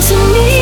to me.